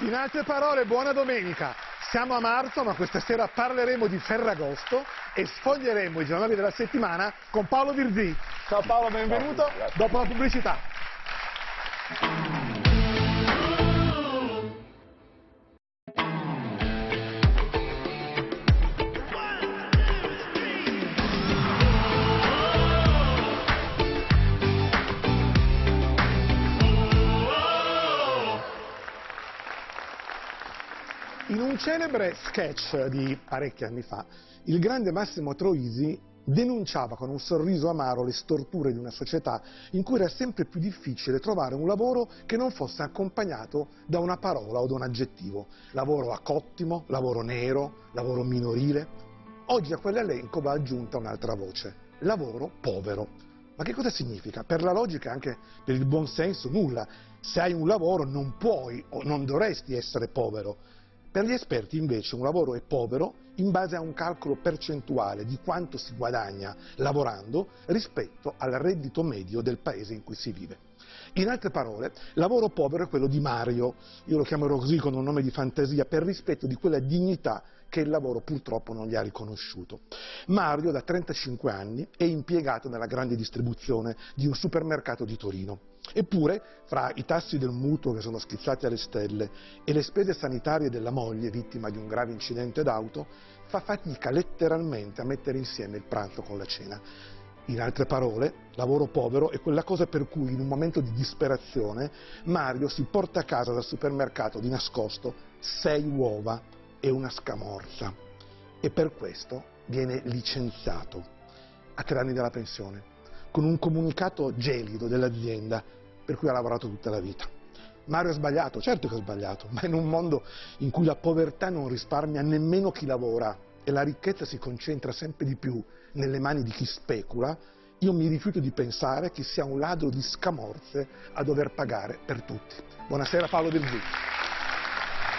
In altre parole, buona domenica. Siamo a marzo, ma questa sera parleremo di Ferragosto e sfoglieremo i giornali della settimana con Paolo Virzì. Ciao Paolo, benvenuto. Dopo la pubblicità. Celebre sketch di parecchi anni fa, il grande Massimo Troisi denunciava con un sorriso amaro le storture di una società in cui era sempre più difficile trovare un lavoro che non fosse accompagnato da una parola o da un aggettivo. Lavoro a cottimo, lavoro nero, lavoro minorile. Oggi a quell'elenco va aggiunta un'altra voce, lavoro povero. Ma che cosa significa? Per la logica e anche per il buon senso nulla. Se hai un lavoro non puoi o non dovresti essere povero. Per gli esperti invece un lavoro è povero in base a un calcolo percentuale di quanto si guadagna lavorando rispetto al reddito medio del paese in cui si vive. In altre parole, lavoro povero è quello di Mario, io lo chiamerò così con un nome di fantasia, per rispetto di quella dignità che il lavoro purtroppo non gli ha riconosciuto. Mario da 35 anni è impiegato nella grande distribuzione di un supermercato di Torino. Eppure, fra i tassi del mutuo che sono schizzati alle stelle e le spese sanitarie della moglie vittima di un grave incidente d'auto, fa fatica letteralmente a mettere insieme il pranzo con la cena. In altre parole, lavoro povero è quella cosa per cui in un momento di disperazione Mario si porta a casa dal supermercato di nascosto sei uova e una scamorza. E per questo viene licenziato. A tre anni dalla pensione con un comunicato gelido dell'azienda per cui ha lavorato tutta la vita. Mario ha sbagliato, certo che ha sbagliato, ma in un mondo in cui la povertà non risparmia nemmeno chi lavora e la ricchezza si concentra sempre di più nelle mani di chi specula, io mi rifiuto di pensare che sia un ladro di scamorze a dover pagare per tutti. Buonasera Paolo Virzì.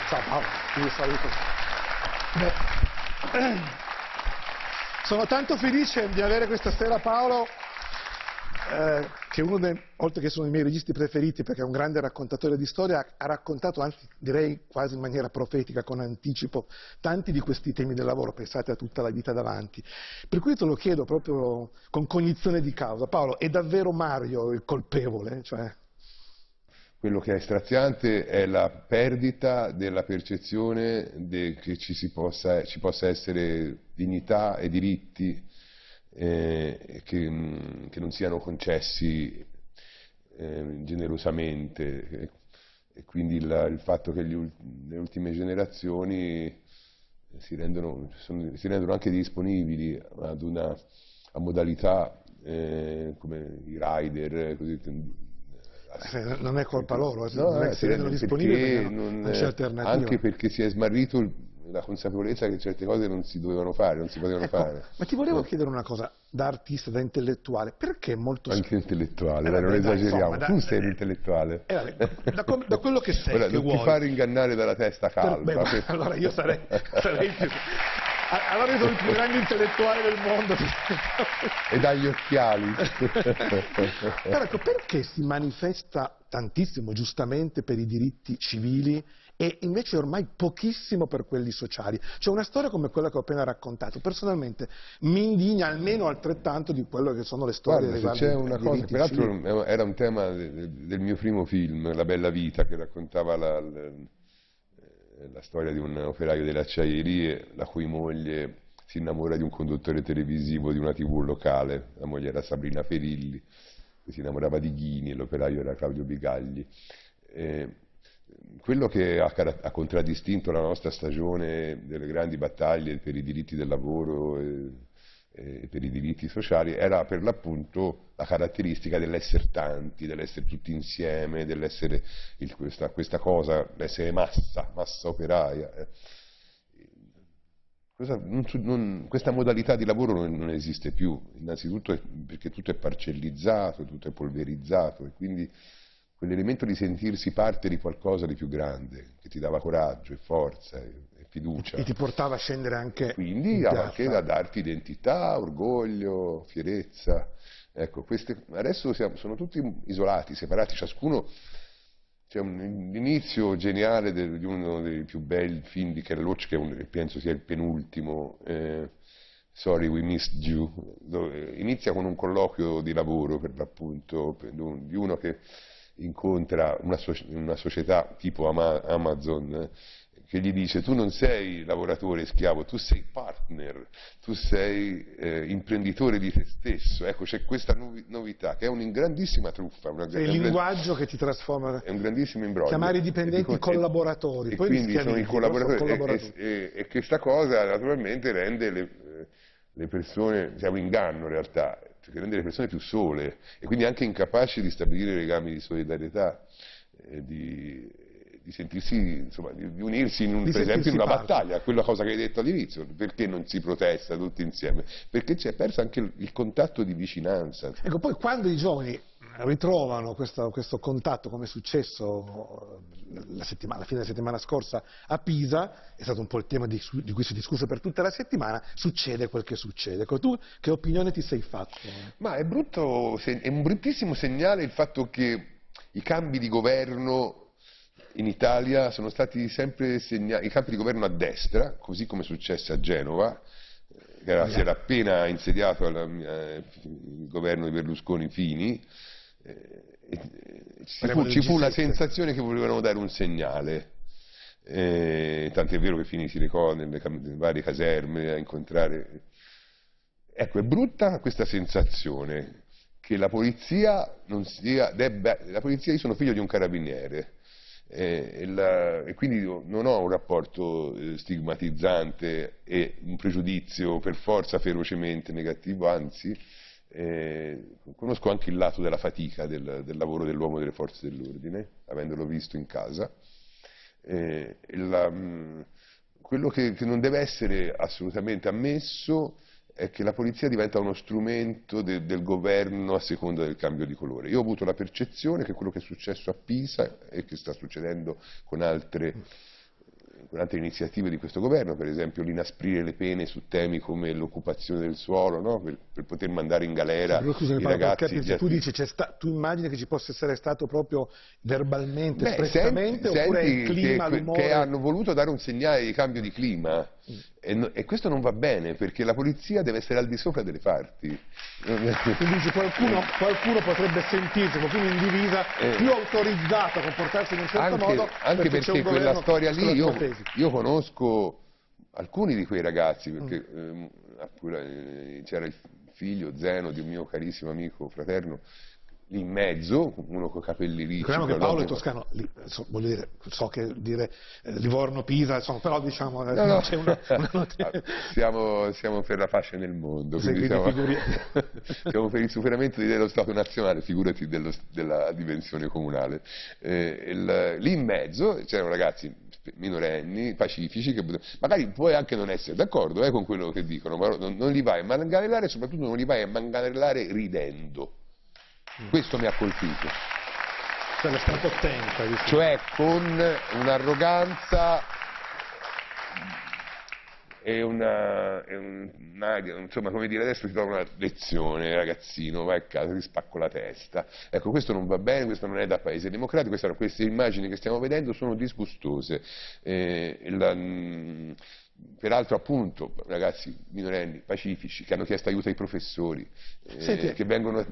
Ciao Paolo, ti saluto. Beh, sono tanto felice di avere questa sera Paolo eh, che uno dei, oltre che sono i miei registi preferiti perché è un grande raccontatore di storia, ha raccontato, anzi direi quasi in maniera profetica, con anticipo, tanti di questi temi del lavoro, pensate a tutta la vita davanti. Per cui te lo chiedo proprio con cognizione di causa. Paolo, è davvero Mario il colpevole? Cioè... Quello che è straziante è la perdita della percezione de che ci possa, ci possa essere dignità e diritti eh, che, mm, che, non siano concessi eh, generosamente e, e quindi il, il, fatto che gli, le ultime generazioni si rendono, sono, si rendono anche disponibili ad una a modalità eh, come i rider, così, eh, non è colpa loro, no, non è che si rendono disponibili, non, non c'è alternativa. Anche perché si è smarrito il, la consapevolezza che certe cose non si dovevano fare, non si potevano ecco, fare. Ma ti volevo eh. chiedere una cosa, da artista, da intellettuale, perché molto Anche intellettuale, eh, non esageriamo, insomma, tu sei un intellettuale. Eh, da, da, quello che sei, Ora, che non vuoi. ti fare ingannare dalla testa calma. Beh, per... allora io sarei, sarei più... Allora io sono il più grande intellettuale del mondo. e dagli occhiali. Però ecco, perché si manifesta tantissimo, giustamente, per i diritti civili e invece ormai pochissimo per quelli sociali. C'è una storia come quella che ho appena raccontato, personalmente mi indigna almeno altrettanto di quello che sono le storie Guarda, c'è una cosa, peraltro era un tema del mio primo film, La bella vita, che raccontava la, la, la storia di un operaio delle acciaierie la cui moglie si innamora di un conduttore televisivo di una tv locale, la moglie era Sabrina Ferilli, si innamorava di Ghini l'operaio era Claudio Bigagli. Eh, quello che ha, ha, contraddistinto la nostra stagione delle grandi battaglie per i diritti del lavoro e, e per i diritti sociali era per l'appunto la caratteristica dell'essere tanti, dell'essere tutti insieme, dell'essere questa, questa, cosa, l'essere massa, massa operaia. Eh. Questa, non, non, questa modalità di lavoro non, non esiste più, innanzitutto perché tutto è parcellizzato, tutto è polverizzato e quindi quell'elemento di sentirsi parte di qualcosa di più grande, che ti dava coraggio e forza e, e fiducia. E ti portava a scendere anche Quindi anche a darti identità, orgoglio, fierezza. Ecco, queste, adesso siamo, sono tutti isolati, separati, ciascuno c'è un inizio geniale del, di uno dei più belli film di Carol Loach, che un, penso sia il penultimo, eh, Sorry We Missed You, dove inizia con un colloquio di lavoro per l'appunto, di uno che incontra una, una società tipo Amazon che gli dice tu non sei lavoratore schiavo, tu sei partner, tu sei eh, imprenditore di te stesso. Ecco, c'è questa novità che è una grandissima truffa. Una, è il linguaggio che ti trasforma. È un grandissimo imbroglio. Chiamare i dipendenti e, collaboratori. E, quindi sono i collaboratori. collaboratori. E, e, questa cosa naturalmente rende le, le persone, cioè un inganno in realtà, che rende le persone più sole e quindi anche incapaci di stabilire legami di solidarietà. Eh, di, di sentirsi, insomma, di, di unirsi in un, per esempio in una parte. battaglia, quella cosa che hai detto all'inizio, perché non si protesta tutti insieme? Perché si è perso anche il, il contatto di vicinanza. Ecco, poi quando i giovani ritrovano questo, questo contatto come è successo eh, la, la, fine della settimana scorsa a Pisa, è stato un po' il tema di, di, cui si è discusso per tutta la settimana, succede quel che succede. Ecco, tu che opinione ti sei fatto? Ma è brutto, è un bruttissimo segnale il fatto che i cambi di governo in Italia sono stati sempre segnati, i campi di governo a destra, così come è successo a Genova, eh, che era, si era appena insediato alla, eh, il governo di Berlusconi-Fini, eh, ci, fu, ci fu, la sensazione che volevano dare un segnale. Eh, tant'è vero che Fini si recò nelle, nelle varie caserme a incontrare. Ecco, è brutta questa sensazione che la polizia non sia, debba, la polizia, io sono figlio di un carabiniere, e, la, e, quindi non ho un rapporto eh, stigmatizzante e un pregiudizio per forza ferocemente negativo, anzi eh, conosco anche il lato della fatica del, del lavoro dell'uomo delle forze dell'ordine, avendolo visto in casa. Eh, la, mh, quello che, che non deve essere assolutamente ammesso è che la polizia diventa uno strumento de, del governo a seconda del cambio di colore. Io ho avuto la percezione che quello che è successo a Pisa e che sta succedendo con altre con altre iniziative di questo governo, per esempio l'inasprire le pene su temi come l'occupazione del suolo, no? per, per, poter mandare in galera sì, scusami, i ragazzi. Capire, tu dici, sta, tu immagini che ci possa essere stato proprio verbalmente, Beh, espressamente, senti, oppure senti il clima, che, che hanno voluto dare un segnale di cambio di clima. E, e, questo non va bene perché la polizia deve essere al di sopra delle parti. Quindi qualcuno, qualcuno, potrebbe sentirsi, qualcuno in divisa, eh, più autorizzato a comportarsi in un certo anche, modo. Anche perché, perché quella storia lì io, io, conosco alcuni di quei ragazzi, perché mm. eh, c'era il figlio Zeno di un mio carissimo amico fraterno in mezzo, uno con i capelli ricci. Ricordiamo che Paolo è toscano, li, so, dire, so che dire eh, Livorno-Pisa, insomma, però diciamo no, no. c'è una, una siamo, siamo, per la pace nel mondo, quindi siamo, siamo, per il superamento dello Stato nazionale, figurati dello, della dimensione comunale. Eh, il, lì in mezzo c'erano ragazzi minorenni, pacifici, che magari puoi anche non essere d'accordo eh, con quello che dicono, ma non, non li vai a manganellare, soprattutto non li vai a manganellare ridendo questo mi ha colpito. Cioè, stato attenta, cioè con un'arroganza e una, e una, insomma come dire adesso ti do una lezione ragazzino vai a casa ti spacco la testa. Ecco questo non va bene questo non è da paese democratico queste, queste immagini che stiamo vedendo sono disgustose. Eh, la, peraltro appunto ragazzi minorenni pacifici che hanno chiesto aiuto ai professori eh, che vengono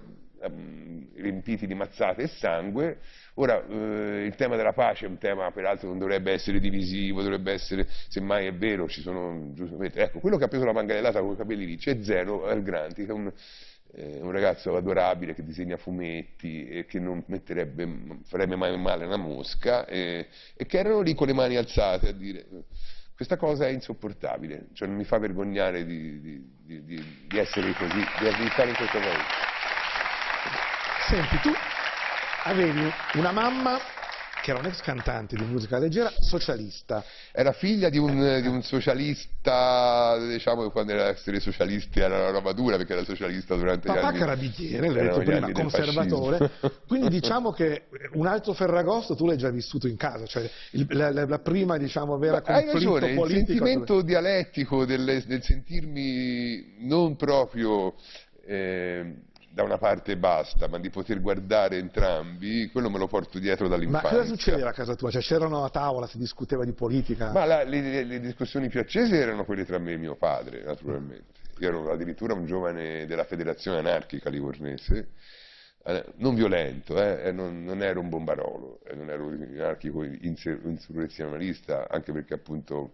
riempiti di mazzate e sangue. Ora, eh, il tema della pace è un tema peraltro non dovrebbe essere divisivo, dovrebbe essere, semmai è vero, ci sono giustamente, ecco, quello che ha preso la manganellata con i capelli lì, c'è Zeno Algranti, che è un, eh, un, ragazzo adorabile che disegna fumetti e che non farebbe mai male una mosca e, e che erano lì con le mani alzate a dire questa cosa è insopportabile, cioè non mi fa vergognare di, di, di, di essere così, di stare in questo paese. Senti, tu avevi una mamma che era un'ex cantante di musica leggera, socialista. Era figlia di un, di un socialista, diciamo quando era essere socialisti era una roba dura perché era socialista durante Papà gli anni... Papà carabiniere, l'hai detto prima, conservatore. Quindi diciamo che un altro Ferragosto tu l'hai già vissuto in casa, cioè il, la, la, prima diciamo vera Ma conflitto hai ragione, politico... il sentimento dialettico del, del sentirmi non proprio... Eh, da una parte basta, ma di poter guardare entrambi, quello me lo porto dietro dall'infanzia. Ma cosa succedeva a casa tua? Cioè c'erano a tavola, si discuteva di politica? Ma la, le, le, discussioni più accese erano quelle tra me e mio padre, naturalmente. Io ero addirittura un giovane della federazione anarchica livornese, eh, non violento, eh, non, non, ero un bombarolo, non ero un anarchico insurrezionalista, anche perché appunto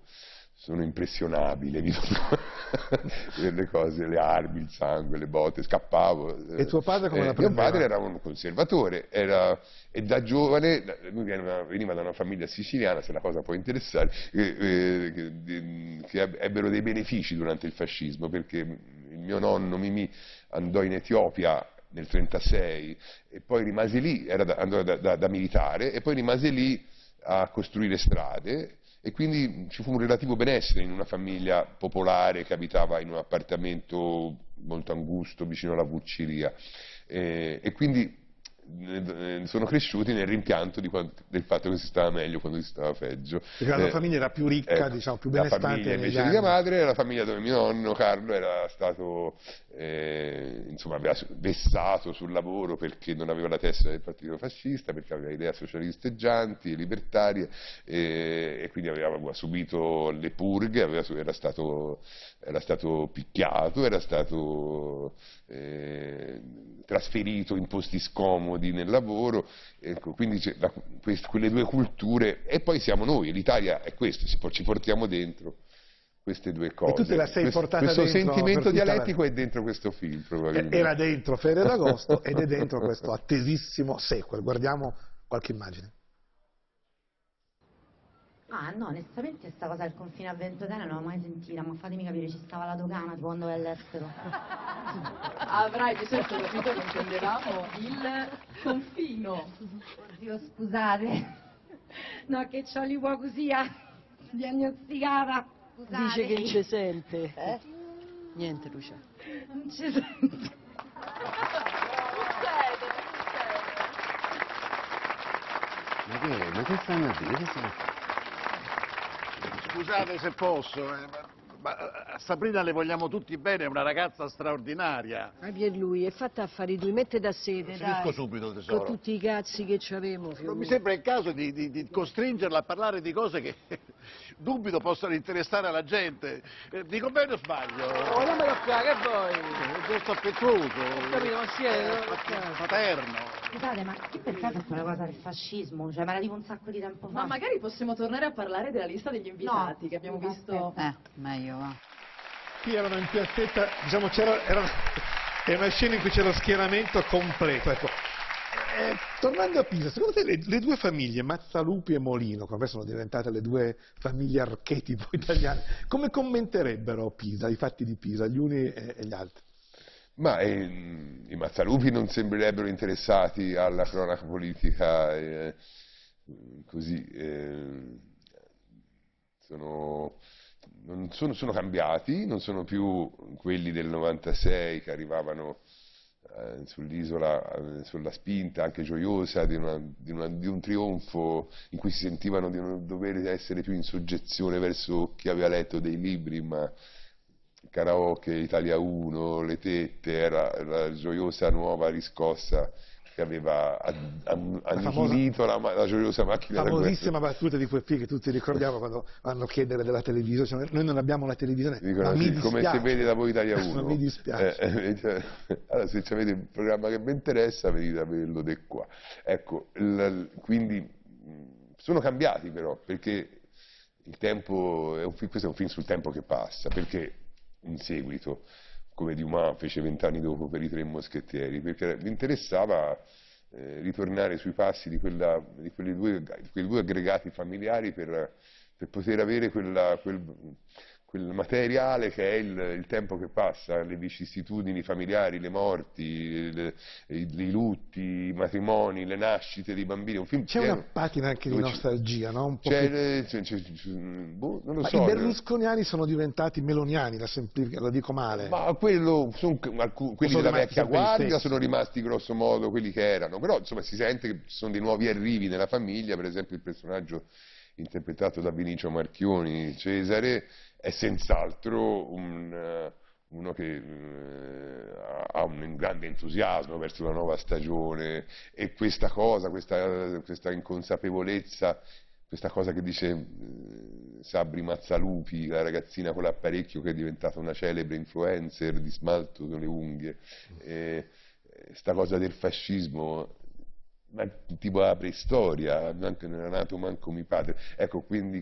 sono impressionabile, mi le cose, le armi, il sangue, le botte, scappavo. E tuo padre come eh, la prendeva? Mio padre era un conservatore, era, e da giovane, lui veniva da una famiglia siciliana, se la cosa può interessare, eh, che, che ebbero dei benefici durante il fascismo, perché il mio nonno Mimì andò in Etiopia nel 1936 e poi rimase lì, era da, andò da, da, da militare, e poi rimase lì a costruire strade e quindi ci fu un relativo benessere in una famiglia popolare che abitava in un appartamento molto angusto vicino alla Vucciria. E, e quindi eh, sono cresciuti nel rimpianto quanto, del fatto che si stava meglio quando si stava peggio. Perché la eh, famiglia era più ricca, ecco, diciamo, più benestante. La famiglia invece di mia madre era la famiglia dove mio nonno Carlo era stato, eh, insomma, aveva vessato sul lavoro perché non aveva la testa del partito fascista, perché aveva idee socialisteggianti e libertarie e, quindi aveva, aveva, subito le purghe, aveva, era, stato, era, stato, picchiato, era stato eh, trasferito in posti scomodi nel lavoro, ecco, quindi la, quest, quelle due culture, e poi siamo noi, l'Italia è questo, ci portiamo dentro queste due cose. E tu te la sei questo, portata questo dentro sentimento dialettico la... è dentro questo film, probabilmente. Era dentro Fede d'Agosto ed è dentro questo attesissimo sequel. Guardiamo qualche immagine. Ah no, onestamente questa cosa del confine a Ventotene non l'ho mai sentita, ma fatemi capire, ci stava la dogana tipo quando vai all'estero. Avrai di certo capito che intendevamo il confino. Oddio, scusate. No, che c'ho l'ipoacusia diagnosticata. Scusate. Dice che non ci sente. Eh? Niente, Lucia. Non ci sente. Ma che, ma che stanno a dire? Che stanno a dire? Scusate se posso, eh, ma, ma a Sabrina le vogliamo tutti bene, è una ragazza straordinaria. Ma Pierlui, è fatta affari tui, mette da sede, Finisco dai. subito, tesoro. Con tutti i cazzi che ci avemo, Non mi sembra il caso di, di, di costringerla a parlare di cose che dubito possano interessare alla gente. Eh, dico bene o sbaglio? Oh, dammelo qua, che vuoi? È un gesto affettuoso. Ho capito, ma si è... Paterno. Scusate, ma chi per caso fa la cosa del fascismo? Cioè, me la dico un sacco di tempo fa. Ma magari possiamo tornare a parlare della lista degli invitati no, che abbiamo visto. Eh, meglio va. Qui erano in piazzetta, diciamo, c'era una scena in cui c'era lo schieramento completo. Ecco. Eh, tornando a Pisa, secondo te le, le, due famiglie, Mazzalupi e Molino, come sono diventate le due famiglie archetipo italiane, come commenterebbero Pisa, i fatti di Pisa, gli uni e, e gli altri? Ma eh, i Mazzalupi non sembrerebbero interessati alla cronaca politica eh, così, eh, sono, sono, sono, cambiati, non sono più quelli del 96 che arrivavano sull'isola, eh, sulla spinta anche gioiosa di, una, di, una, di, un trionfo in cui si sentivano di non dover essere più in soggezione verso chi aveva letto dei libri, ma karaoke Italia 1, le tette, era la gioiosa nuova riscossa che aveva annichilito la, la, gioiosa macchina la famosissima battuta di Pueppi che tutti ricordiamo quando vanno a chiedere della televisione cioè, noi non abbiamo la televisione Dicono, ma sì, come si vede da voi Italia 1 mi dispiace. Eh, cioè, allora se avete un programma che vi interessa venite a vederlo di qua. Ecco il, quindi sono cambiati però perché il tempo è un film, questo è un film sul tempo che passa perché in seguito, come Dumas fece vent'anni dopo per i tre moschettieri, perché mi interessava eh, ritornare sui passi di, quella, di, due, di, quei due aggregati familiari per, per poter avere quella, quel, quel materiale che è il, il, tempo che passa, le vicissitudini familiari, le morti, le, i, i, lutti, i matrimoni, le nascite dei bambini. C'è una patina anche di nostalgia, no? Un po c'è, più... c'è, c'è, boh, non lo ma so. I berlusconiani sono diventati meloniani, la, la dico male. Ma quello, sono, quelli della vecchia guardia sono rimasti grosso modo quelli che erano, però insomma si sente che ci sono dei nuovi arrivi nella famiglia, per esempio il personaggio interpretato da Vinicio Marchioni, Cesare, è senz'altro un, uno che eh, ha un grande entusiasmo verso la nuova stagione e questa cosa, questa, questa inconsapevolezza, questa cosa che dice eh, Sabri Mazzalupi, la ragazzina con l'apparecchio che è diventata una celebre influencer di smalto con le unghie, eh, cosa del fascismo ma tipo la preistoria, non era nato manco mio padre. Ecco, quindi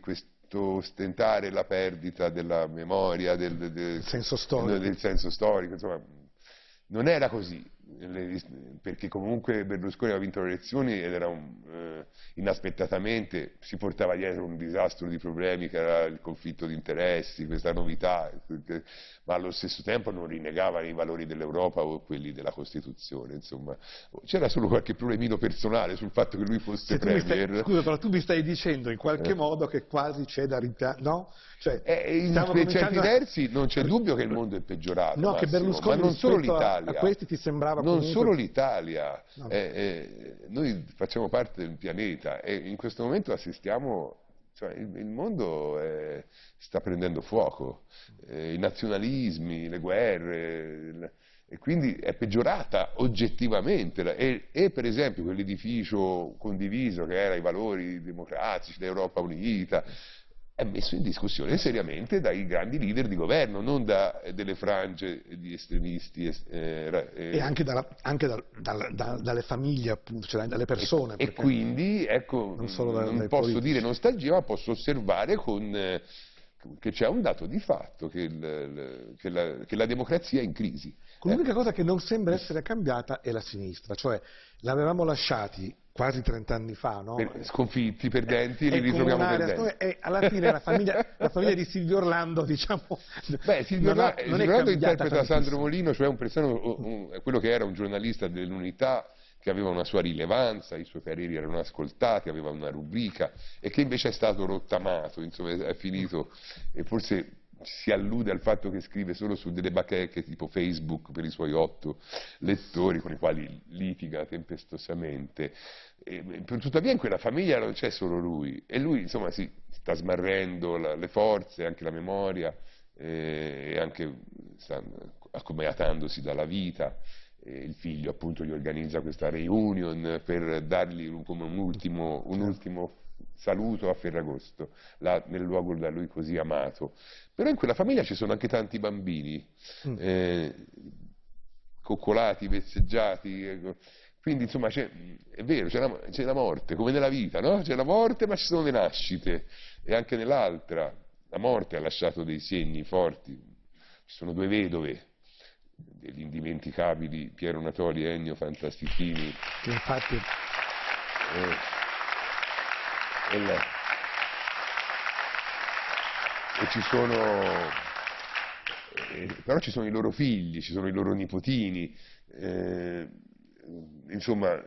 questo ostentare la perdita della memoria, del, del, del, senso storico. del senso storico, insomma, non era così perché comunque Berlusconi aveva vinto le elezioni ed era un, eh, inaspettatamente si portava dietro un disastro di problemi che era il conflitto di interessi, questa novità, perché, ma allo stesso tempo non rinnegava i valori dell'Europa o quelli della Costituzione, insomma. C'era solo qualche problemino personale sul fatto che lui fosse premier. Stai, scusa, però tu mi stai dicendo in qualche eh. modo che quasi c'è da rimpiangere, no? Cioè, eh, in per certi versi non c'è dubbio che il mondo è peggiorato, no, Massimo, che Berlusconi ma non solo l'Italia. A questi ti sembrava non comunque... solo l'Italia, no. eh, eh, noi facciamo parte del pianeta e in questo momento assistiamo cioè, il, il, mondo è, sta prendendo fuoco, eh, i nazionalismi, le guerre, e quindi è peggiorata oggettivamente. E, e per esempio quell'edificio condiviso che era i valori democratici, l'Europa unita, è messo in discussione seriamente dai grandi leader di governo, non da delle frange di estremisti. Eh, e anche, dalla, anche dal, dal, da, dalle famiglie, appunto, cioè dalle persone. E, e quindi, ecco, non, da, non posso politici. dire nostalgia, ma posso osservare con, eh, che c'è un dato di fatto, che, il, che, la, che la democrazia è in crisi. L'unica eh. cosa che non sembra essere cambiata è la sinistra, cioè l'avevamo lasciati quasi 30 anni fa, no? Sconfitti, perdenti, li ritroviamo perdenti. E alla fine la famiglia, la famiglia, di Silvio Orlando, diciamo... Beh, Silvio, Orlando, ha, Silvio Orlando interpreta Sandro Molino, cioè un persano, quello che era un giornalista dell'unità, che aveva una sua rilevanza, i suoi pareri erano ascoltati, aveva una rubrica, e che invece è stato rottamato, insomma è finito, e forse si allude al fatto che scrive solo su delle bacheche tipo Facebook per i suoi otto lettori con i quali litiga tempestosamente. E, tuttavia in quella famiglia non c'è solo lui e lui insomma si sta smarrendo la, le forze, anche la memoria eh, e anche sta accomiatandosi dalla vita. E il figlio appunto gli organizza questa reunion per dargli un, come un ultimo, un ultimo saluto a Ferragosto, là, nel luogo da lui così amato. Però in quella famiglia ci sono anche tanti bambini, mm. eh, coccolati, vezzeggiati, ecco. quindi insomma è vero, c'è la, c'è la, morte, come nella vita, no? c'è la morte ma ci sono le nascite e anche nell'altra la morte ha lasciato dei segni forti, ci sono due vedove, degli indimenticabili Piero Natoli e Ennio Fantastichini. Infatti. Eh, ci sono, eh, però ci sono i loro figli, ci sono i loro nipotini, eh, insomma,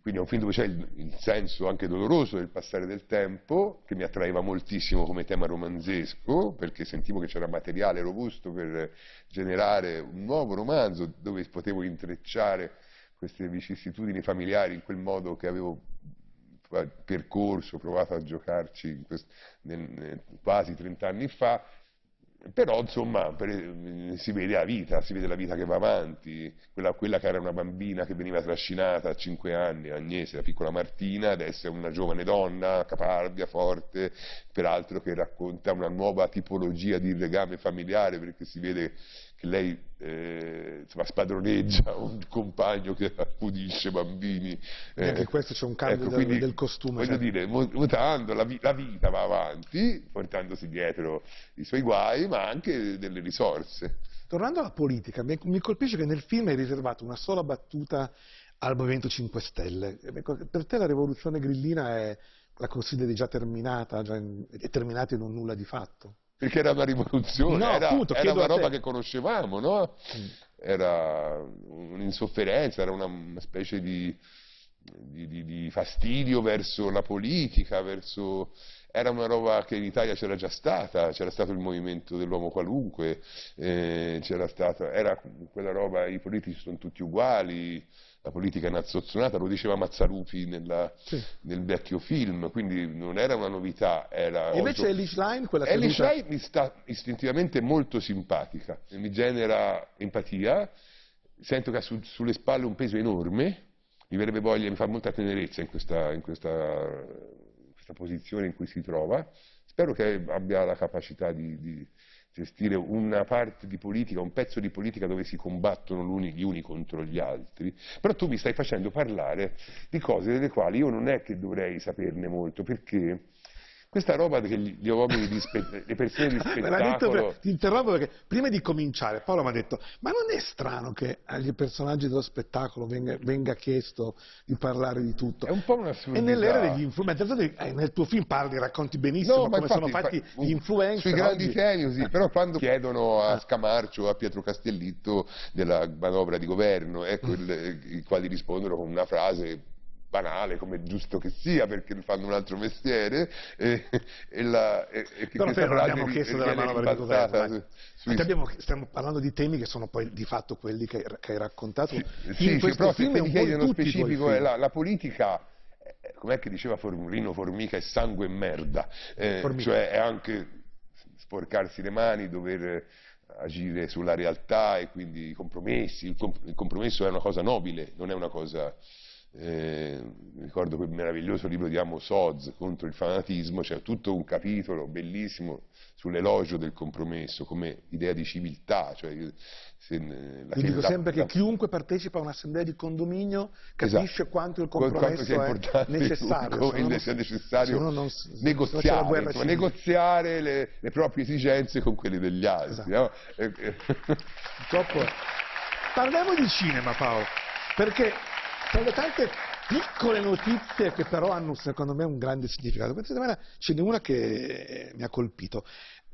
quindi è un film dove c'è il, il, senso anche doloroso del passare del tempo, che mi attraeva moltissimo come tema romanzesco, perché sentivo che c'era materiale robusto per generare un nuovo romanzo dove potevo intrecciare queste vicissitudini familiari in quel modo che avevo percorso, provato a giocarci quest, nel, nel, quasi 30 anni fa, però insomma per, si vede la vita, si vede la vita che va avanti, quella, quella, che era una bambina che veniva trascinata a 5 anni, Agnese, la piccola Martina, adesso è una giovane donna, caparbia, forte, peraltro che racconta una nuova tipologia di legame familiare perché si vede che lei eh, insomma, spadroneggia un compagno che accudisce bambini. Eh, anche questo c'è un cambio ecco, quindi, del costume. Voglio cioè. dire, mutando, la, la, vita va avanti, portandosi dietro i suoi guai, ma anche delle risorse. Tornando alla politica, mi, mi colpisce che nel film hai riservato una sola battuta al Movimento 5 Stelle. Per te la rivoluzione grillina è, la consideri già terminata, già in, è terminata in un nulla di fatto? Perché era una rivoluzione, no, era, appunto, era una roba che conoscevamo, no? era un'insofferenza, era una, una specie di, di, di, di, fastidio verso la politica, verso... era una roba che in Italia c'era già stata, c'era stato il movimento dell'uomo qualunque, eh, c'era stata, era quella roba, i politici sono tutti uguali, la politica nazzozzonata, lo diceva Mazzarupi nella, Sì. nel vecchio film, quindi non era una novità, era... E invece Elish Line, quella Ellie seduta- Schlein mi sta istintivamente molto simpatica, mi genera empatia, sento che ha su- sulle spalle un peso enorme, mi verrebbe voglia, mi fa molta tenerezza in questa, in questa, in questa posizione in cui si trova, spero che abbia la capacità di, di gestire una parte di politica, un pezzo di politica dove si combattono gli uni contro gli altri, però tu mi stai facendo parlare di cose delle quali io non è che dovrei saperne molto, perché questa roba che gli, gli uomini di spe- le persone di detto spettacolo per- ti interrompo perché prima di cominciare Paolo mi ha detto ma non è strano che agli personaggi dello spettacolo venga, venga chiesto di parlare di tutto è un po' e un'assurdità. nell'era degli influencer eh, nel tuo film parli racconti benissimo No, come sono infatti, fatti fa- gli influencer sui grandi oggi. temi sì, però quando chiedono a Ah. Scamarcio a Pietro Castellitto della manovra di governo, ecco il- i quali rispondono con una frase banale come è giusto che sia perché fanno un altro mestiere e, e la, e, e che però questa te non frase abbiamo ri- chiesto della di ribaltata governo abbiamo- stiamo parlando di temi che sono poi di fatto quelli che, che hai raccontato Sì, in sì, questo però se film e un mi chiedi nello specifico, è la, la politica, eh, com'è che diceva Rino Formica, è sangue e merda, eh, cioè è anche sporcarsi le mani, dover agire sulla realtà e quindi i compromessi, il, comp- il compromesso è una cosa nobile, non è una cosa... eh, ricordo quel meraviglioso libro di Amos Oz contro il fanatismo, c'è tutto un capitolo bellissimo sull'elogio del compromesso come idea di civiltà. Cioè, io- se, eh, la- Io dico la- sempre che chiunque partecipa a un'assemblea di condominio Esatto. capisce quanto il compromesso quanto sia è necessario. come non- sia necessario non negoziare, insomma, negoziare le, le proprie esigenze con quelle degli altri. Esatto. no? Eh, eh, Purtroppo. Parliamo di cinema, Paolo, perché tra le tante piccole notizie che però hanno secondo me un grande significato, questa settimana ce n'è una che mi ha colpito.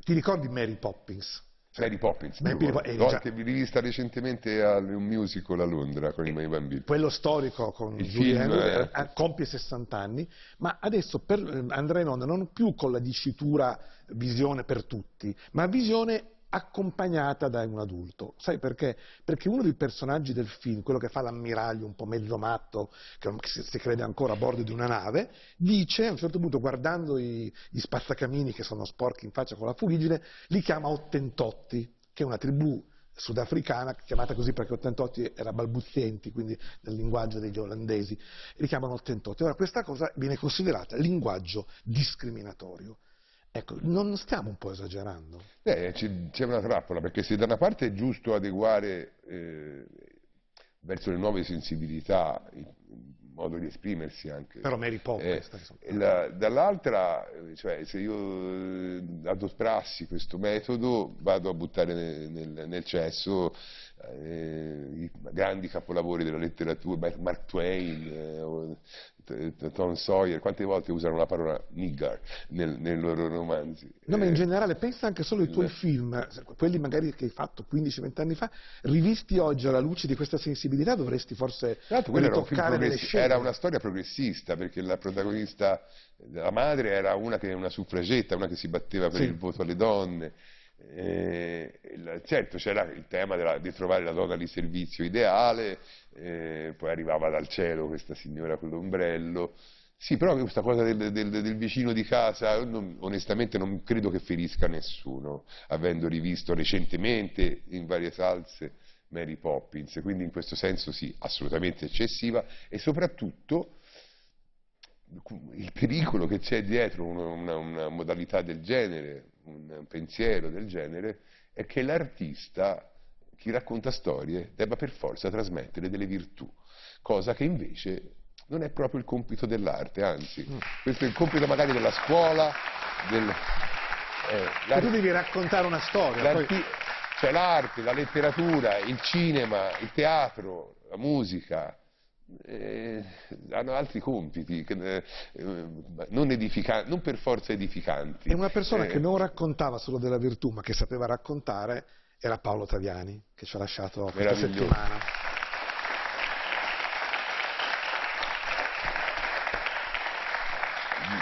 Ti ricordi Mary Poppins? Mary Poppins, Mary Poppins, volte. eh, anche rivista recentemente a un musical a Londra con i miei bambini. Quello storico con Il film, eh. eh, compie 60 anni, ma adesso per eh, andrà in onda non più con la dicitura visione per tutti, ma visione accompagnata da un adulto. Sai perché? Perché uno dei personaggi del film, quello che fa l'ammiraglio un po' mezzo matto, che si, crede ancora a bordo di una nave, dice a un certo punto, guardando i- gli spazzacamini che sono sporchi in faccia con la fuligine, li chiama Ottentotti, che è una tribù sudafricana, chiamata così perché Ottentotti era balbuzienti, quindi nel linguaggio degli olandesi, li chiamano Ottentotti. Ora, questa cosa viene considerata linguaggio discriminatorio. Ecco, non stiamo un po' esagerando? Eh, c'è, una trappola, perché se da una parte è giusto adeguare eh, verso le nuove sensibilità il modo di esprimersi anche. Però Mary Poppins, Eh, dall'altra, cioè, se io eh, adottassi questo metodo, vado a buttare nel, nel- nel cesso i grandi capolavori della letteratura, Mark- Twain, eh, Tom Sawyer, quante volte usano la parola nigger nel- nei loro romanzi? No, ma in Eh, generale pensa anche solo ai tuoi il- film, quelli magari che hai fatto 15-20 anni fa, rivisti oggi alla luce di questa sensibilità dovresti forse era, un ritoccare progressi- scene. era una storia progressista perché la protagonista, la madre era una che una suffragetta, una che si batteva per Sì. il voto alle donne. Eh, certo c'era il tema della- di trovare la donna di servizio ideale, eh, poi arrivava dal cielo questa signora con l'ombrello. Sì, però questa cosa del, del- del vicino di casa, non- onestamente non credo che ferisca nessuno, avendo rivisto recentemente in varie salse Mary Poppins, quindi in questo senso sì, assolutamente eccessiva e soprattutto il pericolo che c'è dietro una, una- una modalità del genere, un pensiero del genere, è che l'artista, chi racconta storie, debba per forza trasmettere delle virtù, cosa che invece non è proprio il compito dell'arte, anzi, questo è il compito magari della scuola, del... eh, tu devi raccontare una storia. poi- cioè l'arte, la letteratura, il cinema, il teatro, la musica, eh, hanno altri compiti, eh, eh, non, non per forza edificanti. E una persona Eh, che non raccontava solo della virtù, ma che sapeva raccontare, era Paolo Taviani, che ci ha lasciato questa settimana.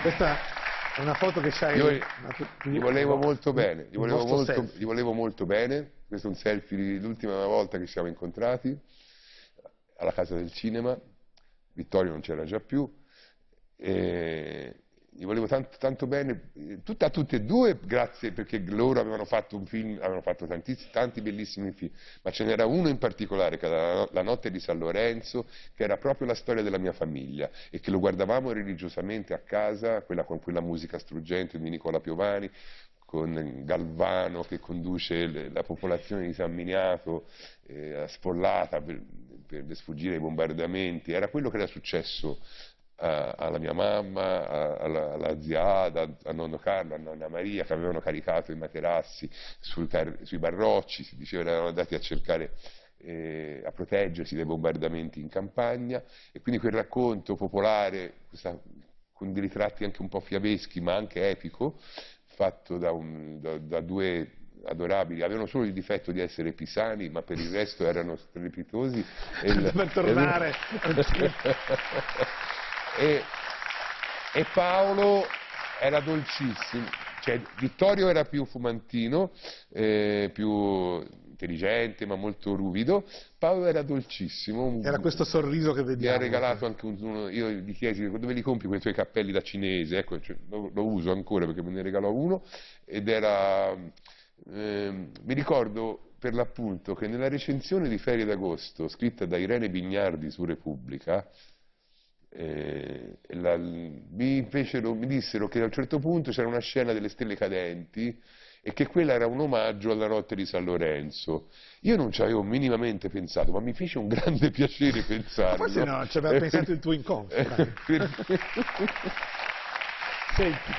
Questa È una foto che c'hai... Io gli volevo molto bene, gli volevo molto, gli volevo molto bene. Questo è un selfie l'ultima volta che ci siamo incontrati alla casa del cinema. Vittorio non c'era già più. E gli volevo tanto, tanto bene, tutta, a tutte e due, grazie perché loro avevano fatto un film, avevano fatto tanti bellissimi film, ma ce n'era uno in particolare, che era la, notte di San Lorenzo, che era proprio la storia della mia famiglia e che lo guardavamo religiosamente a casa, quella con quella musica struggente di Nicola Piovani, con Galvano che conduce la popolazione di San Miniato eh, per, per sfuggire ai bombardamenti, era quello che era successo a- alla mia mamma, alla, alla zia Ada, a nonno Carlo, a nonna Maria che avevano caricato i materassi sui barrocci, si diceva erano andati a cercare eh, a proteggersi dai bombardamenti in campagna. E quindi quel racconto popolare questa- con dei ritratti anche un po' fiabeschi ma anche epico fatto da, un- da- da due adorabili, avevano solo il difetto di essere pisani ma per il resto erano strepitosi e Per tornare. e, e Paolo era dolcissimo, cioè Vittorio era più fumantino, eh, più intelligente ma molto ruvido, Paolo era dolcissimo. Era questo sorriso che Mi vediamo. ha regalato anche un, uno, io gli chiesi dove li compri quei tuoi cappelli da cinese, ecco, cioè, lo, lo uso ancora perché me ne regalò uno ed era, ehm, mi ricordo per l'appunto che nella recensione di Ferie d'Agosto scritta da Irene Bignardi su Repubblica, eh, la- mi, fecero- mi dissero che a un certo punto c'era una scena delle stelle cadenti e che quella era un omaggio alla notte di San Lorenzo. Io non ci avevo minimamente pensato, ma mi fece un grande piacere pensarlo. Forse no, ci aveva Eh, pensato il tuo eh, per- Senti,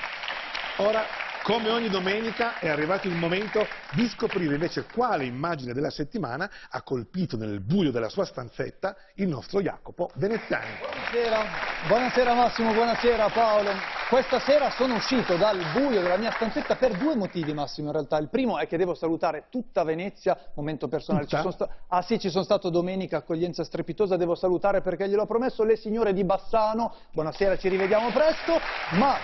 ora, come ogni domenica, è arrivato il momento di scoprire invece quale immagine della settimana ha colpito nel buio della sua stanzetta il nostro Jacopo Veneziani. Buonasera, buonasera Massimo, buonasera Paolo. Questa sera sono uscito dal buio della mia stanzetta per due motivi Massimo in realtà. Il primo è che devo salutare tutta Venezia, momento personale. Ah sì, ci sono stato domenica, accoglienza strepitosa, devo salutare perché gliel'ho promesso le signore di Bassano. Buonasera, ci rivediamo presto. Ma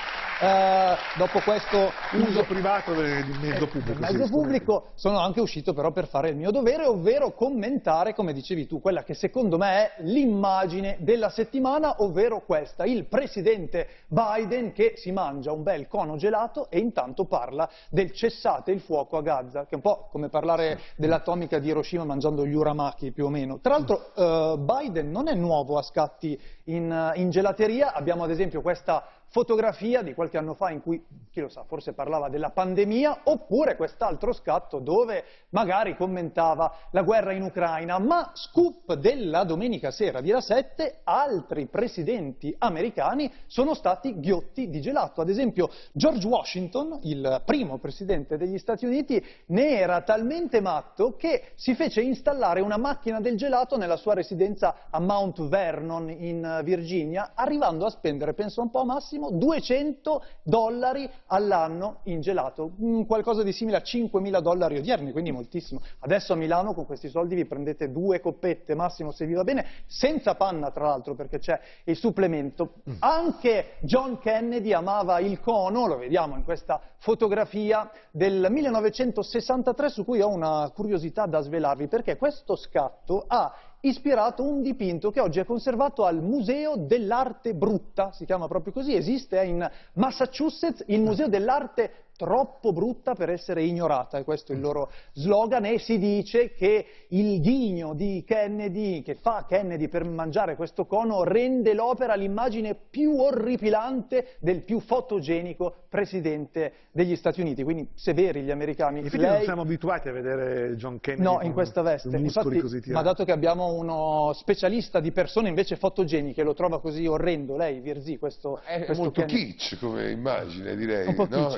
eh, dopo questo Uso privato de- di mezzo pubblico. del mezzo pubblico sono anche uscito però per fare il mio dovere, ovvero commentare, come dicevi tu, quella che secondo me è l'immagine della settimana, ovvero questa, il presidente Biden che si mangia un bel cono gelato e intanto parla del cessate il fuoco a Gaza, che è un po' come parlare dell'atomica di Hiroshima mangiando gli uramaki più o meno. Tra l'altro eh, Biden non è nuovo a scatti in, eh, in gelateria, abbiamo ad esempio questa fotografia di qualche anno fa in cui, chi lo sa, forse parlava della pandemia, oppure quest'altro scatto dove magari commentava la guerra in Ucraina, ma scoop della domenica sera di La 7, altri presidenti americani sono stati ghiotti di gelato. Ad esempio George Washington, il primo presidente degli Stati Uniti, ne era talmente matto che si fece installare una macchina del gelato nella sua residenza a Mount Vernon in Virginia, arrivando a spendere, penso un po' massimo, 200 dollari all'anno in gelato, Mm, qualcosa di simile a 5.000 dollari odierni, quindi moltissimo. Adesso a Milano con questi soldi vi prendete due coppette massimo se vi va bene, senza panna tra l'altro perché c'è il supplemento. Anche John Kennedy amava il cono, lo vediamo in questa fotografia del 1963 su cui ho una curiosità da svelarvi perché questo scatto ha ispirato un dipinto che oggi è conservato al Museo dell'Arte Brutta, si chiama proprio così, esiste in Massachusetts, il Museo dell'Arte troppo brutta per essere ignorata, e questo è il loro slogan, e si dice che il ghigno di Kennedy, che fa Kennedy per mangiare questo cono, rende l'opera l'immagine più orripilante del più fotogenico presidente degli Stati Uniti, quindi severi gli americani. Infatti non Lei- siamo abituati a vedere John Kennedy No, in questa veste. Infatti, ma dato che abbiamo uno specialista di persone invece fotogeniche, lo trova così orrendo, lei, Virzì, questo, È questo molto Kennedy? kitsch come immagine, direi. Un po' no?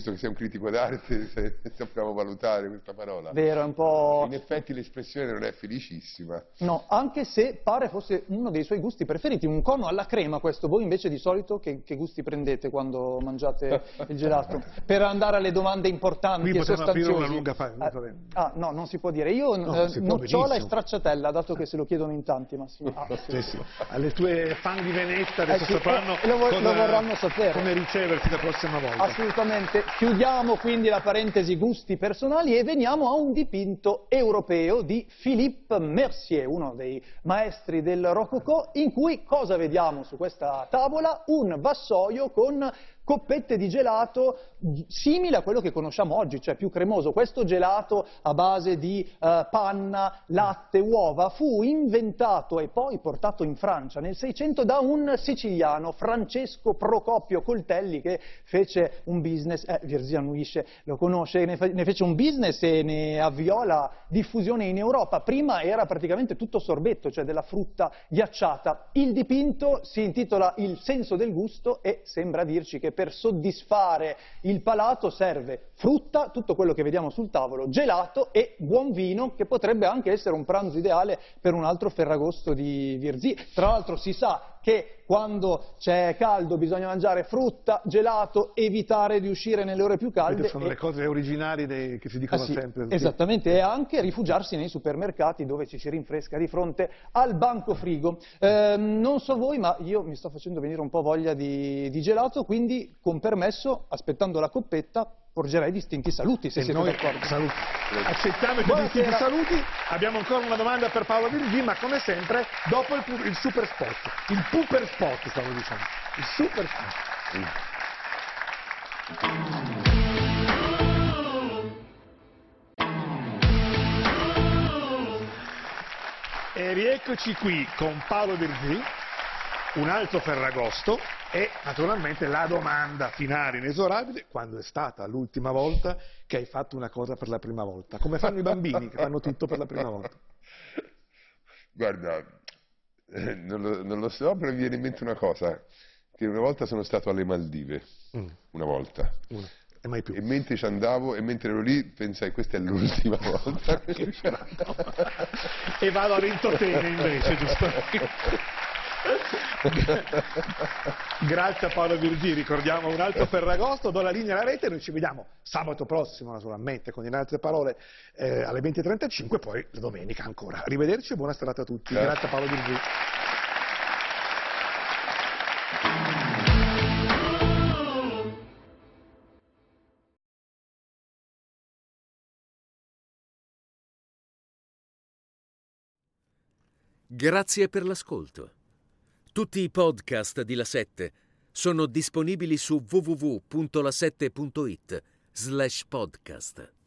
Visto che sei un critico d'arte, se- sappiamo valutare questa parola. Vero, è un po'... In effetti l'espressione non è felicissima. No, anche se pare fosse uno dei suoi gusti preferiti, un cono alla crema questo. Voi invece di solito che, che gusti prendete quando mangiate il gelato? Per andare alle domande importanti Qui e potremmo aprire sostanziose. una lunga fa- Eh, va bene. ah, no, non si può dire. Io No, eh, nocciola e benissimo. stracciatella, dato che se lo chiedono in tanti, Massimo. Ah, sì. Sì. Alle tue fan di Venezia adesso Eh sì, sapranno eh, lo vo- cosa- lo vorranno sapere. come riceverti la prossima volta. Assolutamente. Chiudiamo quindi la parentesi gusti personali e veniamo a un dipinto europeo di Philippe Mercier, uno dei maestri del Rococò, in cui cosa vediamo su questa tavola? Un vassoio con coppette di gelato simile a quello che conosciamo oggi, cioè più cremoso. Questo gelato a base di eh, panna, latte, uova fu inventato e poi portato in Francia nel 600 da un siciliano, Francesco Procopio Coltelli, che fece un business, eh, Virzì annuisce, lo conosce, ne fece un business e ne avviò la diffusione in Europa. Prima era praticamente tutto sorbetto, cioè della frutta ghiacciata. Il dipinto si intitola Il senso del gusto e sembra dirci che per soddisfare il palato serve frutta, tutto quello che vediamo sul tavolo, gelato e buon vino, che potrebbe anche essere un pranzo ideale per un altro ferragosto di Virzì. Tra l'altro si sa che quando c'è caldo bisogna mangiare frutta, gelato, evitare di uscire nelle ore più calde. Queste sono e- le cose originali dei- che si Ah, dicono sì, sempre. Esattamente, e anche rifugiarsi nei supermercati dove ci si rinfresca di fronte al banco frigo. Ehm, non so voi, ma io mi sto facendo venire un po' voglia di, di gelato, quindi con permesso, aspettando la coppetta, porgerei distinti saluti, se E siete d'accordo. saluti. accettiamo i tuoi distinti saluti. Abbiamo ancora una domanda per Paolo Virgì, ma come sempre dopo il, il super spot. Il super spot, stavo dicendo. Il super spot. E rieccoci qui con Paolo Virzì, un altro Ferragosto e naturalmente la domanda finale inesorabile, quando è stata l'ultima volta che hai fatto una cosa per la prima volta? Come fanno i bambini che fanno tutto per la prima volta? Guarda, eh, non lo, non lo so, però mi viene in mente una cosa, che una volta sono stato alle Maldive, Mm, una volta, una. E mai più. e mentre ci andavo e mentre ero lì pensai questa è l'ultima volta che ci sarò. e vado a Rintotene invece, giusto? Grazie a Paolo Virgì, ricordiamo un altro Ferragosto, do la linea alla rete, noi ci vediamo sabato prossimo naturalmente con in altre parole eh, alle 20.35 poi la domenica ancora. Arrivederci e buona serata a tutti. Grazie. Grazie a Paolo Virgì. Grazie per l'ascolto. Tutti i podcast di La 7 sono disponibili su www.la7.it slash podcast.